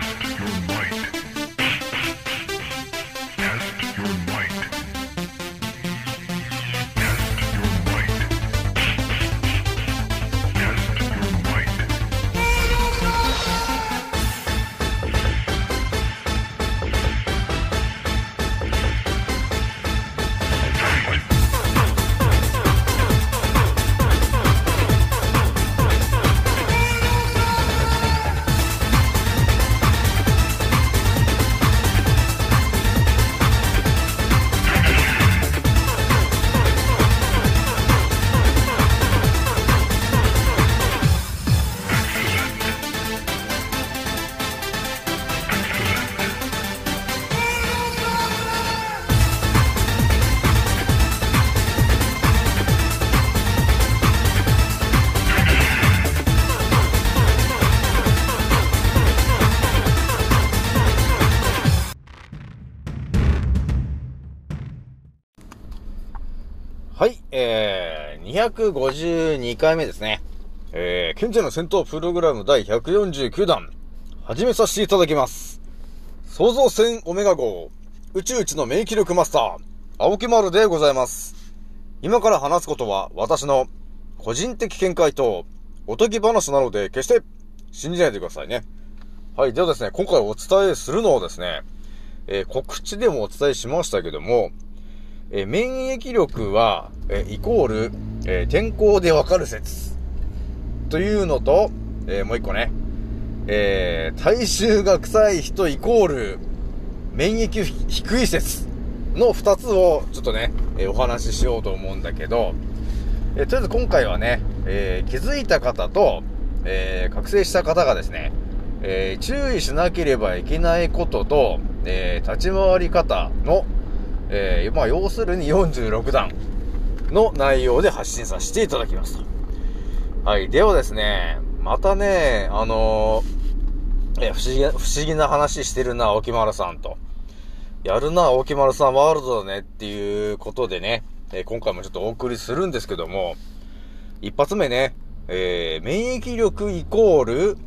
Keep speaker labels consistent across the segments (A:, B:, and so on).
A: Test your might.
B: 252回目ですね。えー、賢者の戦闘プログラム第149弾、始めさせていただきます。創造戦オメガ号、宇宙一の免疫力マスター、青木丸でございます。今から話すことは、私の個人的見解と、おとぎ話なので、決して信じないでくださいね。はい、ではですね、今回お伝えするのはですね、えー告知でもお伝えしましたけども、え免疫力は、えイコール、え天候でわかる説。というのと、えもう一個ね、えー体臭が臭い人イコール、免疫低い説の二つをちょっとね、えお話ししようと思うんだけど、えとりあえず今回はね、えー気づいた方と、えー覚醒した方がですね、えー注意しなければいけないことと、え立ち回り方の、えーまあ、要するに46弾の内容で発信させていただきますと。はい。ではですね、またね、あのーえ不思議な、不思議な話してるな、青木丸さんと。やるな、青木丸さんワールドだねっていうことでね、えー今回もちょっとお送りするんですけども、一発目ね、えー免疫力イコール、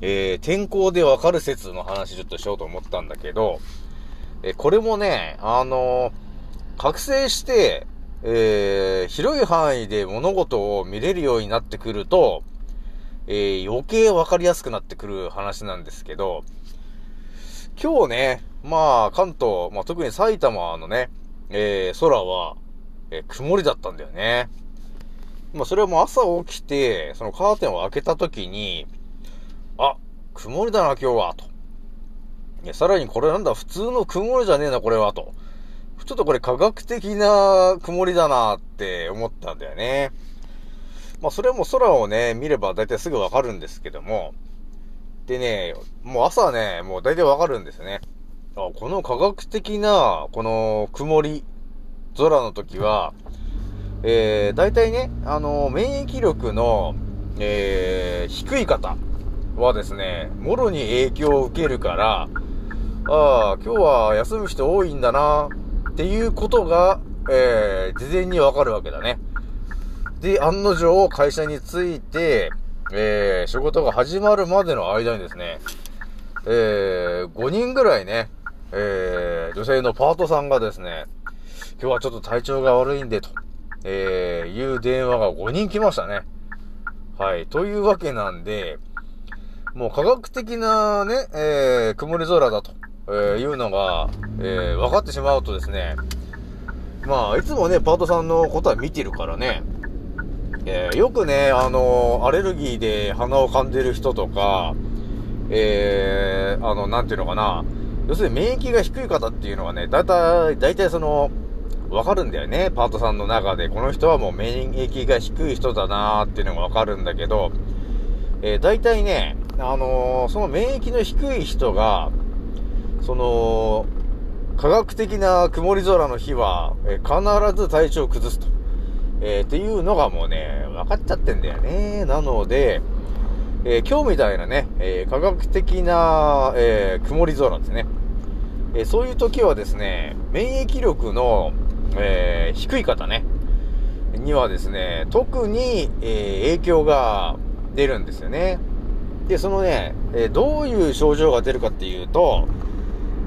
B: えー天候でわかる説の話ちょっとしようと思ったんだけど、えこれもね、あの覚醒して、えー広い範囲で物事を見れるようになってくると、えー余計わかりやすくなってくる話なんですけど、今日ね、まあ、関東、まあ、特に埼玉のね、えー空は、えー曇りだったんだよね。まあ、それはもう朝起きて、そのカーテンを開けた時に、あ、曇りだな、今日は、と。さらにこれなんだ、普通の曇りじゃねえな、これは、と。ちょっとこれ科学的な曇りだなって思ったんだよね。まあ、それも空をね、見れば大体すぐわかるんですけども。でね、もう朝ね、もう大体わかるんですね。あ、この科学的な、この曇り空の時は、えー、大体ね、あの、免疫力の、えー、低い方はですね、もろに影響を受けるから、ああ、今日は休む人多いんだな、っていうことが、えー、事前にわかるわけだね。で、案の定、会社に着いて、えー、仕事が始まるまでの間にですね、えー、5人ぐらいね、えー、女性のパートさんがですね、今日はちょっと体調が悪いんで、と、えー、いう電話が5人来ましたね。はい。というわけなんで、もう科学的なね、えー、曇り空だと、えー、いうのが、えー、分かってしまうとですね、まあ、いつもね、パートさんのことは見てるからね、えーよくね、あのアレルギーで鼻を噛んでる人とか、えー、あの、なんていうのかな、要するに免疫が低い方っていうのはね、だいたい、だいたいその、わかるんだよね、パートさんの中で。この人はもう免疫が低い人だなーっていうのがわかるんだけど、えー、大体ね、あのーその免疫の低い人が、その、科学的な曇り空の日は、えー必ず体調を崩すと。えーっていうのがもうね、分かっちゃってんだよね。なので、えー今日みたいなね、えー科学的な、えー曇り空ですね。えーそういう時はですね、免疫力の、えー低い方ね、にはですね、特に、えー影響が出るんですよね。で、そのね、えーどういう症状が出るかっていうと、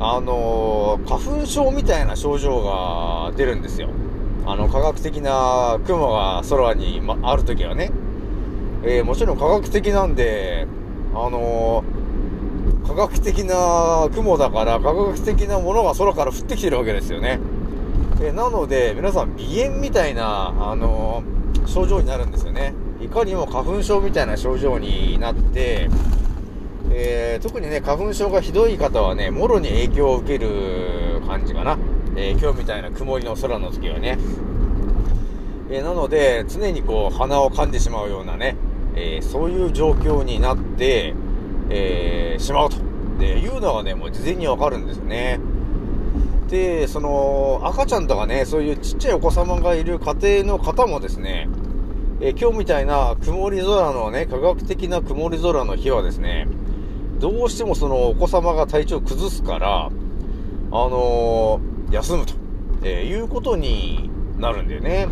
B: あの花粉症みたいな症状が出るんですよ。あの、科学的な雲が空に、ま、あるときはね。えーもちろん科学的なんで、あのー科学的な雲だから、科学的なものが空から降ってきてるわけですよね。えーなので、皆さん、鼻炎みたいな、あの症状になるんですよね。いかにも花粉症みたいな症状になって、特にね、花粉症がひどい方はね、もろに影響を受ける感じかな。えー今日みたいな曇りの空の時はね。えーなので、常にこう、鼻を噛んでしまうようなね、えそういう状況になって、えしまうと。で、いうのがね、もう事前にわかるんですよね。で、その、赤ちゃんとかね、そういうちっちゃいお子様がいる家庭の方もですね、え今日みたいな曇り空のね、科学的な曇り空の日はですね、どうしてもそのお子様が体調を崩すから、あのー休むと、えーいうことになるんだよね。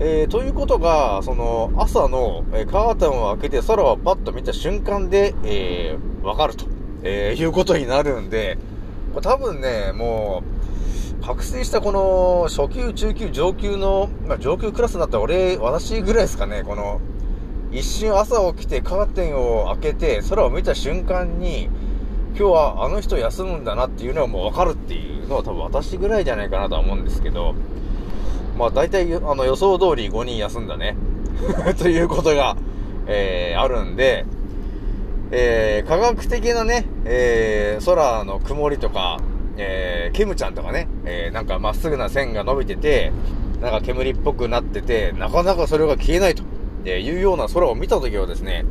B: えーということが、その、朝の、えカーテンを開けて空をパッと見た瞬間で、えーわかると、えいうことになるんで、これ多分ね、もう、覚醒したこの、初級、中級、上級の、まあ、上級クラスになったら俺、私ぐらいですかね、この、一瞬朝起きてカーテンを開けて空を見た瞬間に、今日はあの人休むんだなっていうのはもうわかるっていうのは多分私ぐらいじゃないかなとは思うんですけど、まあ大体あの予想通り5人休んだね。ということが、えー、あるんで、えー、科学的なね、えー、空の曇りとか、えー、ケムちゃんとかね、えー、なんかまっすぐな線が伸びてて、なんか煙っぽくなってて、なかなかそれが消えないと、えーいうような空を見たときはですね、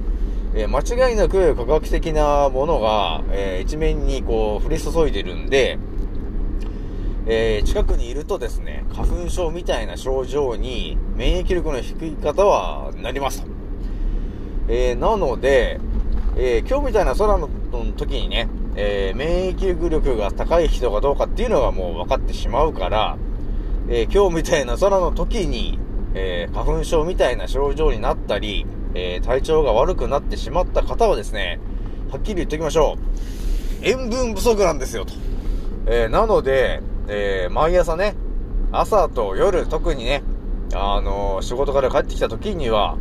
B: えー間違いなく科学的なものが、えー一面にこう降り注いでるんで、えー近くにいるとですね、花粉症みたいな症状に免疫力の低い方はなりますと。えーなので、えー今日みたいな空の時にね、えー免疫力が高い人かどうかっていうのがもう分かってしまうから、えー今日みたいな空の時に、えー花粉症みたいな症状になったり、えー体調が悪くなってしまった方はですね、はっきり言っておきましょう。塩分不足なんですよと。えーなので、えー毎朝ね、朝と夜、特にね、あの仕事から帰ってきた時には、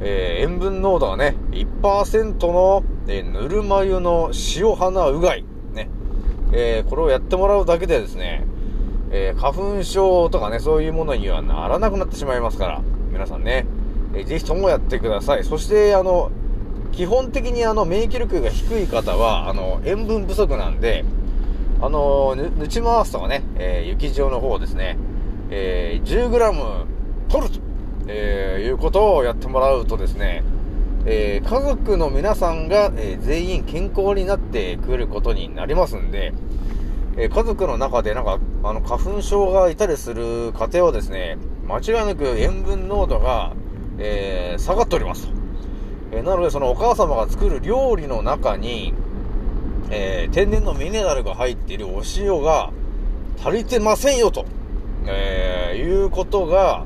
B: えー塩分濃度がね、1%の、えーぬるま湯の塩花うがい、ね、えーこれをやってもらうだけでですね、えー花粉症とかね、そういうものにはならなくなってしまいますから、皆さんね、えーぜひともやってください。そして、あの、基本的にあの、免疫力が低い方は、あの、塩分不足なんで、あの、ぬ、ち回すとかね、えー雪状の方ですね、えー 10g 取ると、えーいうことをやってもらうとですね、えー家族の皆さんが、えー全員健康になってくることになりますんで、え家族の中でなんか、あの、花粉症がいたりする家庭はですね、間違いなく塩分濃度が、えー下がっておりますと。えなので、そのお母様が作る料理の中に、えー天然のミネラルが入っているお塩が足りてませんよと、えーいうことが、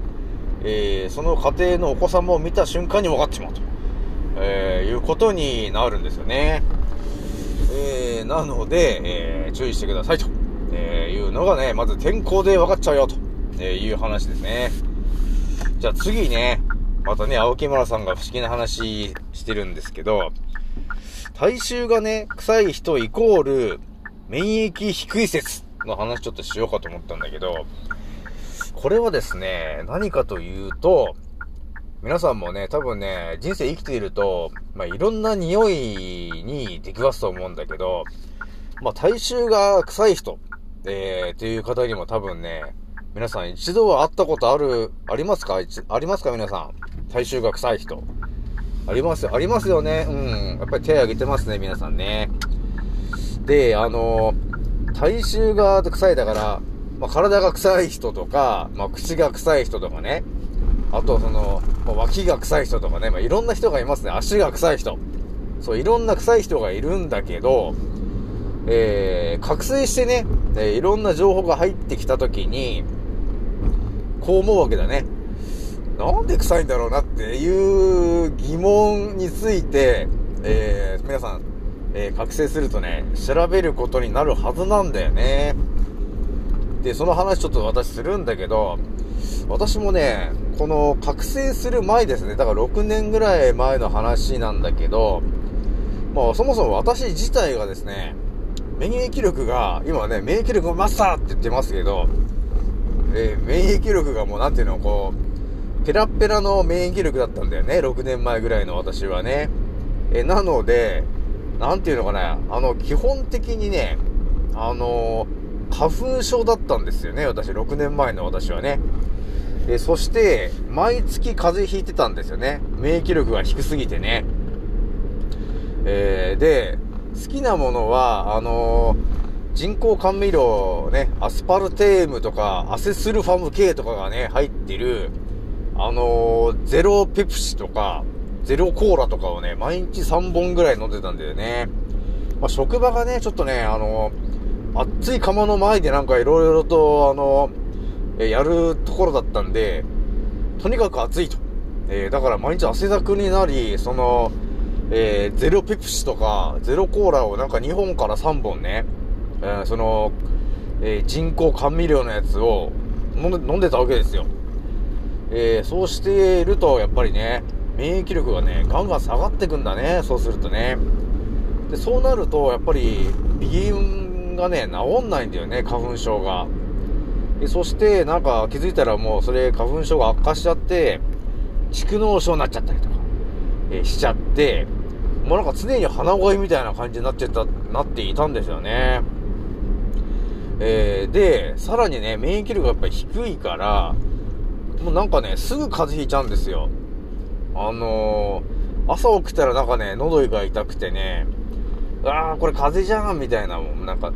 B: えーその家庭のお子様を見た瞬間に分かってしまうと、えいうことになるんですよね。えーなので、えー注意してくださいと、えーいうのがね、まず天候で分かっちゃうよと、えーいう話ですね。じゃあ次ね、またね、青木村さんが不思議な話してるんですけど、体臭がね、臭い人イコール、免疫低い説の話ちょっとしようかと思ったんだけど、これはですね、何かというと、皆さんもね、多分ね、人生生きていると、まあ、いろんな匂いに出くわすと思うんだけど、まあ、体臭が臭い人、えー、っていう方にも多分ね、皆さん一度は会ったことある、ありますか？ありますか？皆さん。体臭が臭い人。ありますよ、ありますよね。うん。やっぱり手挙げてますね、皆さんね。で、あの、体臭が臭いだから、まあ、体が臭い人とか、まあ、口が臭い人とかね。あと、その、まあ、脇が臭い人とかね。まあ、いろんな人がいますね。足が臭い人。そう、いろんな臭い人がいるんだけど、えー、覚醒してね、えいろんな情報が入ってきたときに、こう思うわけだね。なんで臭いんだろうなっていう疑問について、えー、皆さん、えー、覚醒するとね、調べることになるはずなんだよね。で、その話ちょっと私するんだけど、私もね、この覚醒する前ですね、だから6年ぐらい前の話なんだけど、まあそもそも私自体がですね、免疫力が、今ね、免疫力マスターって言ってますけど、えー、免疫力がもうなんていうの、こう、ペラペラの免疫力だったんだよね、6年前ぐらいの私はね。えー、なので、なんていうのかな、あの、基本的にね、あのー、花粉症だったんですよね、私、6年前の私はね。えそして、毎月風邪ひいてたんですよね。免疫力が低すぎてね。えー、で、好きなものは、あのー、人工甘味料ね、アスパルテームとか、アセスルファム系とかがね、入ってる、あのー、ゼロペプシとか、ゼロコーラとかをね、毎日3本ぐらい飲んでたんだよね。まあ、職場がね、ちょっとね、あのー、熱い釜の前でなんか色々と、あのえやるところだったんで、とにかく暑いと。えー、だから毎日汗だくになり、その、えー、ゼロペプシとか、ゼロコーラをなんか2本から3本ね、えー、その、え、人工甘味料のやつを飲んで飲んでたわけですよ。え、そうしていると、やっぱりね、免疫力がね、ガンガン下がってくんだね、そうするとね。で、そうなると、やっぱり、鼻炎がね、治んないんだよね、花粉症が。でそして、なんか気づいたらもうそれ花粉症が悪化しちゃって、蓄膿症になっちゃったりとか、え、しちゃって、もうなんか常に鼻声みたいな感じになっちゃった、なっていたんですよね。えー、で、さらにね、免疫力がやっぱり低いから、もうなんかね、すぐ風邪ひいちゃうんですよ。あのー、朝起きたらなんかね、喉が痛くてね、ああ、これ風邪じゃんみたいな、もうなんか、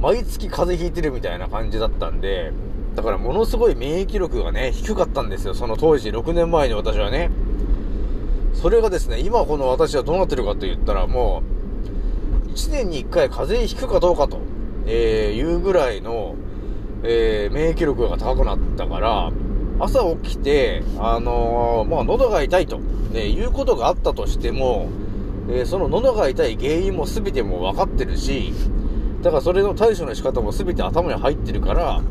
B: 毎月風邪ひいてるみたいな感じだったんで、だからものすごい免疫力がね、低かったんですよ。その当時、6年前に私はね。それがですね、今この私はどうなってるかと言ったら、もう、1年に1回風邪ひくかどうかと、えー、いうぐらいの、えー、免疫力が高くなったから、朝起きて、あのー、まあ、喉が痛いと、ね、いうことがあったとしても、えー、その喉が痛い原因も全ても分かってるし、だからそれの対処の仕方も全て頭に入ってるから、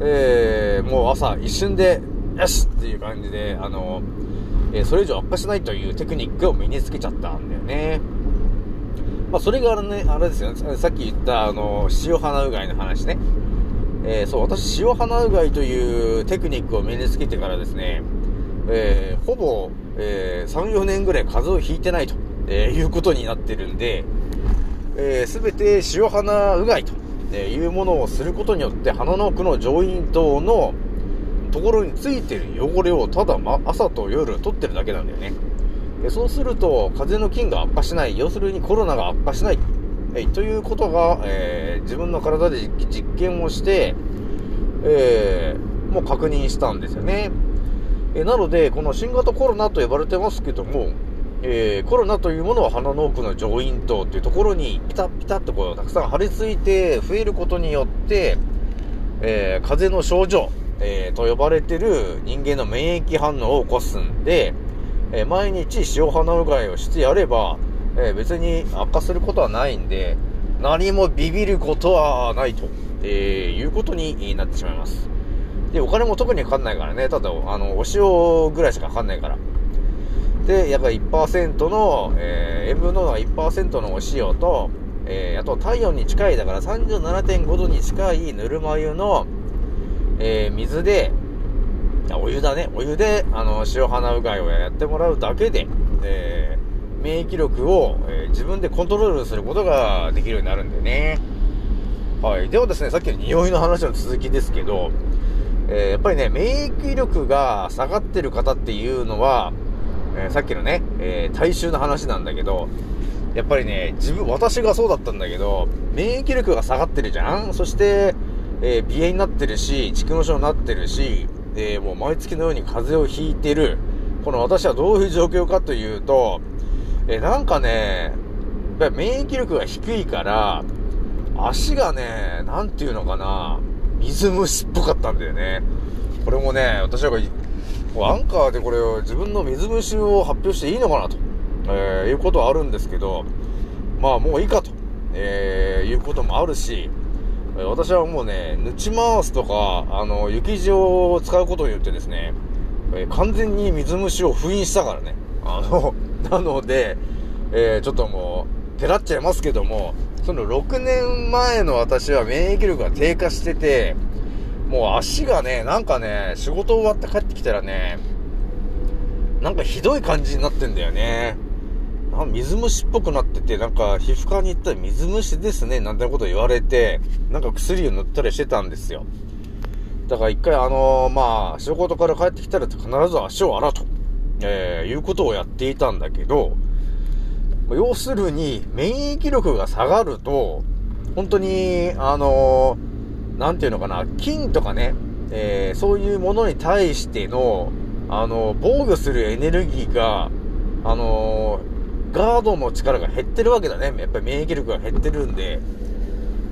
B: えー、もう朝一瞬で、よしっていう感じで、あの、えー、それ以上悪化しないというテクニックを身につけちゃったんだよね。まあ、それがあれね、あれですよね、さっき言った、あの、塩花うがいの話ね。えー、そう、私、塩花うがいというテクニックを身につけてからですね、えー、ほぼ、えー、3、4年ぐらい風邪をひいてないと、えいうことになってるんで、えー、全て塩鼻うがいというものをすることによって鼻の奥の上咽頭のところについてる汚れをただ、ま、朝と夜取ってるだけなんだよね。でそうすると風邪の菌が悪化しない要するにコロナが悪化しない、え、ということが、えー、自分の体で実験をして、えー、もう確認したんですよね。えなのでこの新型コロナと呼ばれてますけどもえー、コロナというものは鼻の奥の上咽頭っていうところにピタピタっとこうたくさん張り付いて増えることによって、えー、風邪の症状、えー、と呼ばれてる人間の免疫反応を起こすんで、え毎日塩鼻うがいをしてやれば、え別に悪化することはないんで、何もビビることはないと、えいうことになってしまいます。で、お金も特にかかんないからね、ただ、あの、お塩ぐらいしかかかんないから。で、やっぱり1%の、えー、塩分濃度が1%のお塩と、えー、あと体温に近い、だから37.5度に近いぬるま湯の、えー、水で、お湯だね、お湯で、あの、塩鼻うがいをやってもらうだけで、えー、免疫力を、えー、自分でコントロールすることができるようになるんでね。はい。ではですね、さっきの匂いの話の続きですけど、えー、やっぱりね、免疫力が下がってる方っていうのは、えー、さっきのね、えー、大衆の話なんだけど、やっぱりね、自分、私がそうだったんだけど、免疫力が下がってるじゃん？そして、えー、鼻炎になってるし、蓄膿症になってるし、え、もう毎月のように風邪をひいてる。この私はどういう状況かというと、え、なんかね、やっぱり免疫力が低いから、足がね、なんていうのかな、水虫っぽかったんだよね。これもね、私はアンカーでこれを自分の水虫を発表していいのかなと、えーいうことはあるんですけど、まあもういいかと、えーいうこともあるし、えー私はもうね、ぬち回すとか、あの、雪塩を使うことによってですね、えー完全に水虫を封印したからね。あの、なので、えーちょっともう、てらっちゃいますけども、その6年前の私は免疫力が低下してて、もう足がね、なんかね、仕事終わって帰ってきたらね、なんかひどい感じになってんだよね。あ水虫っぽくなってて、なんか皮膚科に行ったら水虫ですね、なんてこと言われて、なんか薬を塗ったりしてたんですよ。だから一回あのーまあ、仕事から帰ってきたら必ず足を洗うと、えーいうことをやっていたんだけど、要するに免疫力が下がると、本当に、あのーなんていうのかな、菌とかね、えーそういうものに対しての、あの防御するエネルギーが、あのガードの力が減ってるわけだね。やっぱり免疫力が減ってるんで。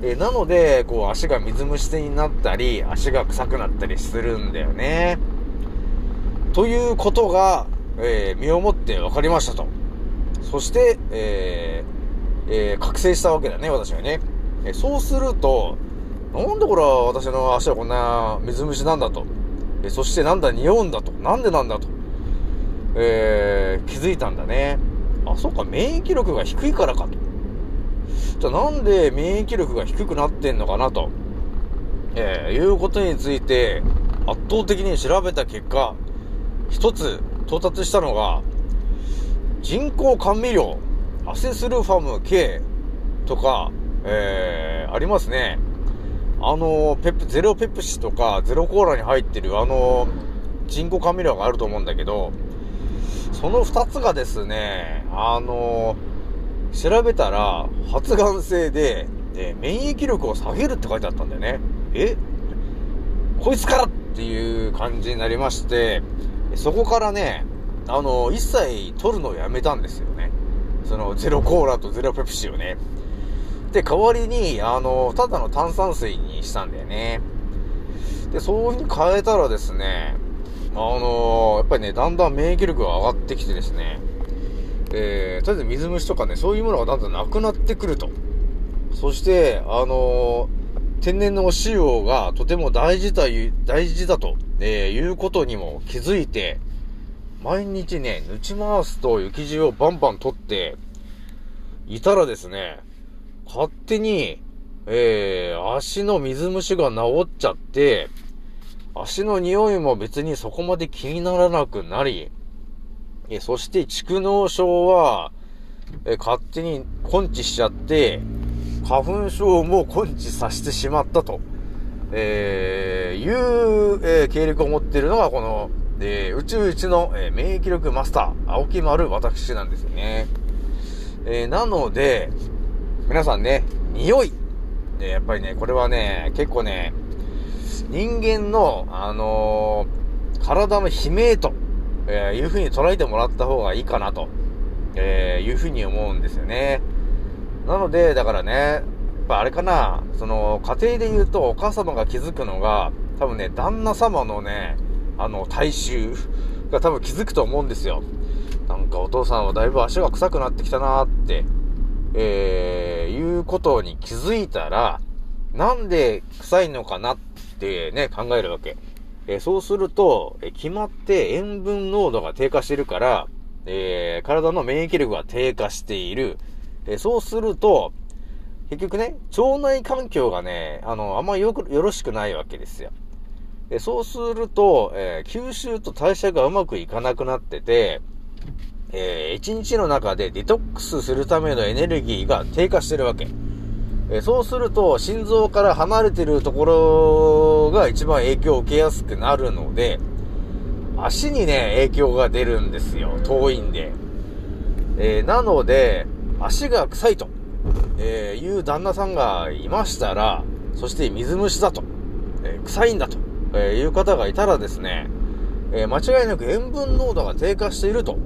B: えなので、こう、足が水虫になったり、足が臭くなったりするんだよね。ということが、えー身をもって分かりましたと。そして、えーえー覚醒したわけだね、私はね。えそうすると、なんでこれは私の足はこんな水虫なんだと。えそしてなんだ匂うんだと。なんでなんだと。えー気づいたんだね。あ、そうか、免疫力が低いからかと。じゃあなんで免疫力が低くなってんのかなと。えーいうことについて圧倒的に調べた結果、一つ到達したのが、人工甘味料、アセスルファム K とか、えー、ありますね。あの、ペプ、ゼロペプシとか、ゼロコーラに入ってるあの、人工甘味料があると思うんだけど、その二つがですね、あの、調べたら、発がん性で、えー免疫力を下げるって書いてあったんだよね。え？こいつからっていう感じになりまして、そこからね、あの、一切取るのをやめたんですよね。その、ゼロコーラとゼロペプシをね。で、代わりに、あの、ただの炭酸水にしたんだよね。で、そういう風に変えたらですね、あのやっぱりね、だんだん免疫力が上がってきてですね、えー、とりあえず水虫とかね、そういうものがだんだんなくなってくると。そして、あの天然のお塩がとても大事だ、大事だと、えーいうことにも気づいて、毎日ね、ぬち回すと雪塩をバンバン取って、いたらですね、勝手に、えー、足の水虫が治っちゃって、足の匂いも別にそこまで気にならなくなり、えそして蓄膿症は、え勝手に根治しちゃって、花粉症も根治させてしまったと、えーいう、えー経歴を持っているのがこの、えー宇宙一の、えー免疫力マスター、青木丸私なんですよね。えーなので、皆さんね、匂い。でやっぱりね、これはね、結構ね、人間の、あのー体の悲鳴と、えーいう風に捉えてもらった方がいいかなと、えーいう風に思うんですよね。なので、だからね、やっぱあれかな、その、家庭で言うとお母様が気づくのが、多分ね、旦那様のね、あの、体臭が多分気づくと思うんですよ。なんかお父さんはだいぶ足が臭くなってきたなーって、えー、いうことに気づいたら、なんで臭いのかなってね、考えるわけ。えーそうすると、えー決まって塩分濃度が低下してるから、えー体の免疫力が低下している。えそうすると、結局ね、腸内環境がね、あの、あんまよく、よろしくないわけですよ。でそうすると、え吸収と代謝がうまくいかなくなってて、えー一日の中でデトックスするためのエネルギーが低下してるわけ。えーそうすると、心臓から離れてるところが一番影響を受けやすくなるので、足にね、影響が出るんですよ。遠いんで。えーなので、足が臭いと、えいう旦那さんがいましたら、そして水虫だと、え臭いんだと、えいう方がいたらですね、え間違いなく塩分濃度が低下していると、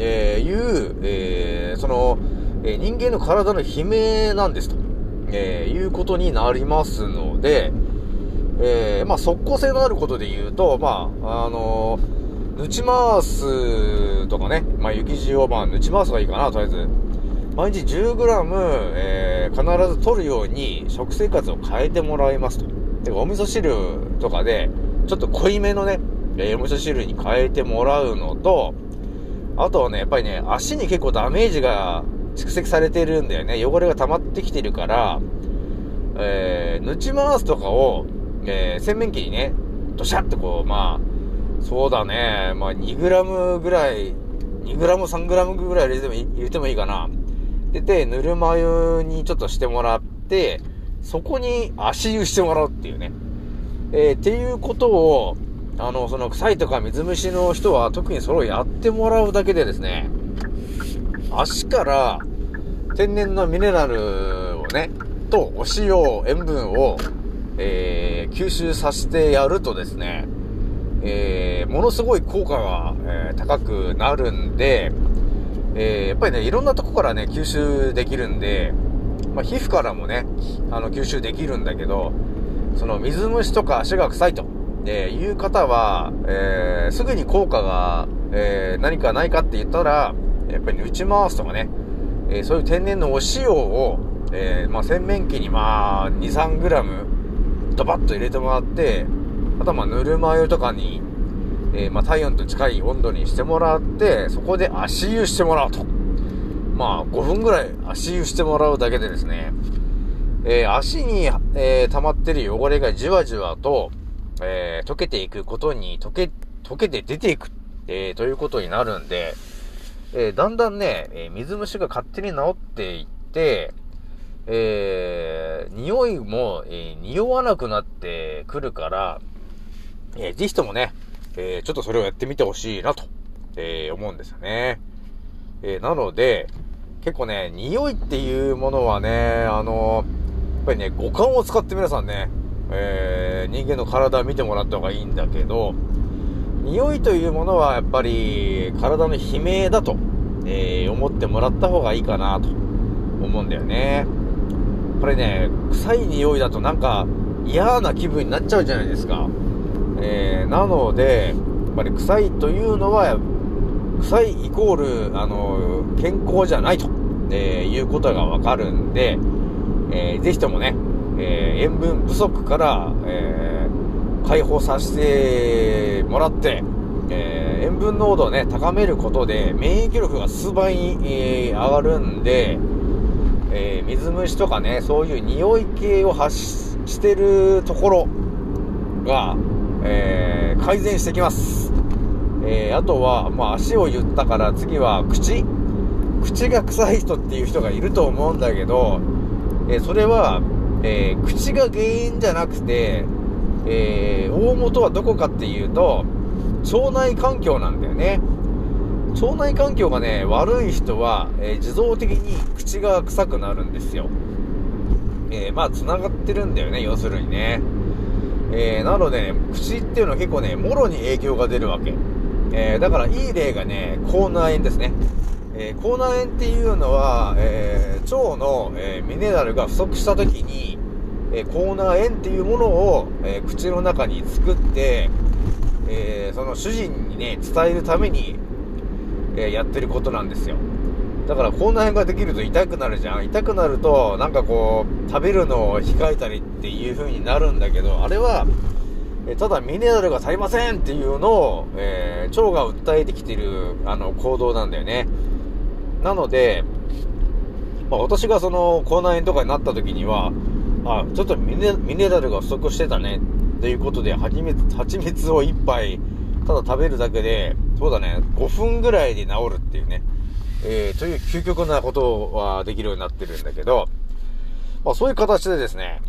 B: えーいう、えーその、えー人間の体の悲鳴なんですと、えーいうことになりますので、えーまあ、即効性のあることで言うと、まあ、あのー抜ち回すとかね、まあ、雪塩をまあ、抜ち回すがいいかな、とりあえず。毎日 10g、えー、必ず取るように食生活を変えてもらいますと。で、お味噌汁とかで、ちょっと濃いめのね、えー、お味噌汁に変えてもらうのと、あとはね、やっぱりね、足に結構ダメージが蓄積されてるんだよね。汚れが溜まってきてるから、えー、抜ち回すとかを、えー、洗面器にね、ドシャってこう、まあ、そうだね、まあ 2g ぐらい、2g、3g ぐらい入れても入れてもいいかな。で、で、ぬるま湯にちょっとしてもらって、そこに足湯してもらうっていうね。えー、っていうことを、あの、その臭いとか水虫の人は特にそれをやってもらうだけでですね、足から天然のミネラルをね、とお塩、塩分を、えー、吸収させてやるとですね、えー、ものすごい効果が、えー高くなるんで、えやっぱりね、いろんなとこからね、吸収できるんで、まあ、皮膚からもね、あの、吸収できるんだけど、その水虫とか足が臭いと、えーいう方は、えーすぐに効果が、えー何かないかって言ったら、やっぱり打ち回すとかね、えーそういう天然のお塩を、えーまあ、洗面器にまあ、2、3グラム、ドバッと入れてもらって、あとはまあ、ぬるま湯とかに、えーまあ、体温と近い温度にしてもらって、そこで足湯してもらうと。まあ、5分ぐらい足湯してもらうだけでですね、えー足に、えー溜まってる汚れがじわじわと、えー溶けていくことに、溶け、溶けて出ていく、えーということになるんで、えーだんだんね、えー水虫が勝手に治っていって、えー匂いも、えー匂わなくなってくるから、えーぜひともね、えーちょっとそれをやってみてほしいなと、えー思うんですよね。えーなので、結構ね、匂いっていうものはね、あのやっぱりね、五感を使って皆さんね、えー人間の体を見てもらった方がいいんだけど、匂いというものはやっぱり体の悲鳴だと、えー思ってもらった方がいいかなと思うんだよね。これね、臭い匂いだとなんか嫌な気分になっちゃうじゃないですか。えーなので、やっぱり臭いというのは、臭いイコール、あの、健康じゃないと、えーいうことがわかるんで、えーぜひともね、えー塩分不足から、えー解放させてもらって、えー塩分濃度をね、高めることで、免疫力が数倍に、えー上がるんで、えー水虫とかね、そういう匂い系を発してるところが、えー改善してきます。えーあとは、まあ、足を言ったから次は口口が臭い人っていう人がいると思うんだけど、えーそれは、えー口が原因じゃなくて、えー大元はどこかっていうと、腸内環境なんだよね。腸内環境がね、悪い人は、えー自動的に口が臭くなるんですよ。えーまあ、繋がってるんだよね、要するにね。えーなので、ね、口っていうのは結構ね、もろに影響が出るわけ。えーだから、いい例がね、口内炎ですね。えー口内炎っていうのは、えー腸の、えーミネラルが不足した時に、えー口内炎っていうものを、え口の中に作って、えその主人にね、伝えるために、えやってることなんですよ。だから口内炎ができると痛くなるじゃん。痛くなると、なんかこう、食べるのを控えたりっていう風になるんだけど、あれは、えただミネラルが足りませんっていうのを、えー腸が訴えてきてる、あの、行動なんだよね。なので、まあ、私がその、口内炎とかになった時には、あ、ちょっとミネミネラルが不足してたね、ということで、蜂蜜、蜂蜜を一杯、ただ食べるだけで、そうだね、5分ぐらいで治るっていうね、えー、という究極なことはできるようになってるんだけど、まあそういう形でですね、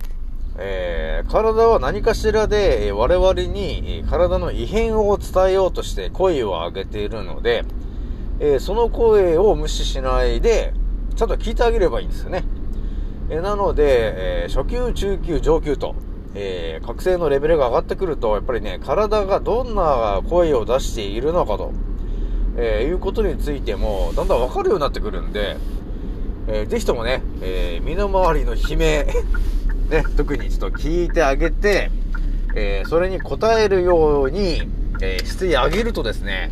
B: えー、体は何かしらで、我々に体の異変を伝えようとして声を上げているので、えーその声を無視しないで、ちゃんと聞いてあげればいいんですよね。えーなので、えー初級、中級、上級と、えー覚醒のレベルが上がってくると、やっぱりね、体がどんな声を出しているのかと、えーいうことについても、だんだんわかるようになってくるんで、えーぜひともね、えー身の回りの悲鳴、ね、特にちょっと聞いてあげて、えーそれに応えるように、えー質上げるとですね、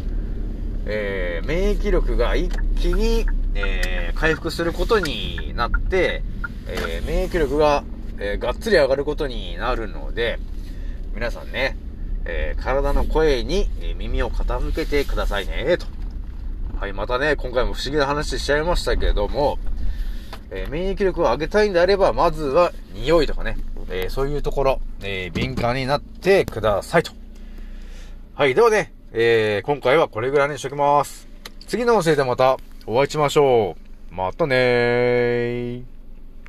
B: えー免疫力が一気に、えー回復することになって、えー免疫力が、えがっつり上がることになるので、皆さんね、え体の声に耳を傾けてくださいね、と。はい、またね、今回も不思議な話しちゃいましたけども、え免疫力を上げたいんであれば、まずは匂いとかね、えそういうところ、え敏感になってくださいと。はい、ではね、えー今回はこれぐらいにしときます。次の教えでまたお会いしましょう。またねー。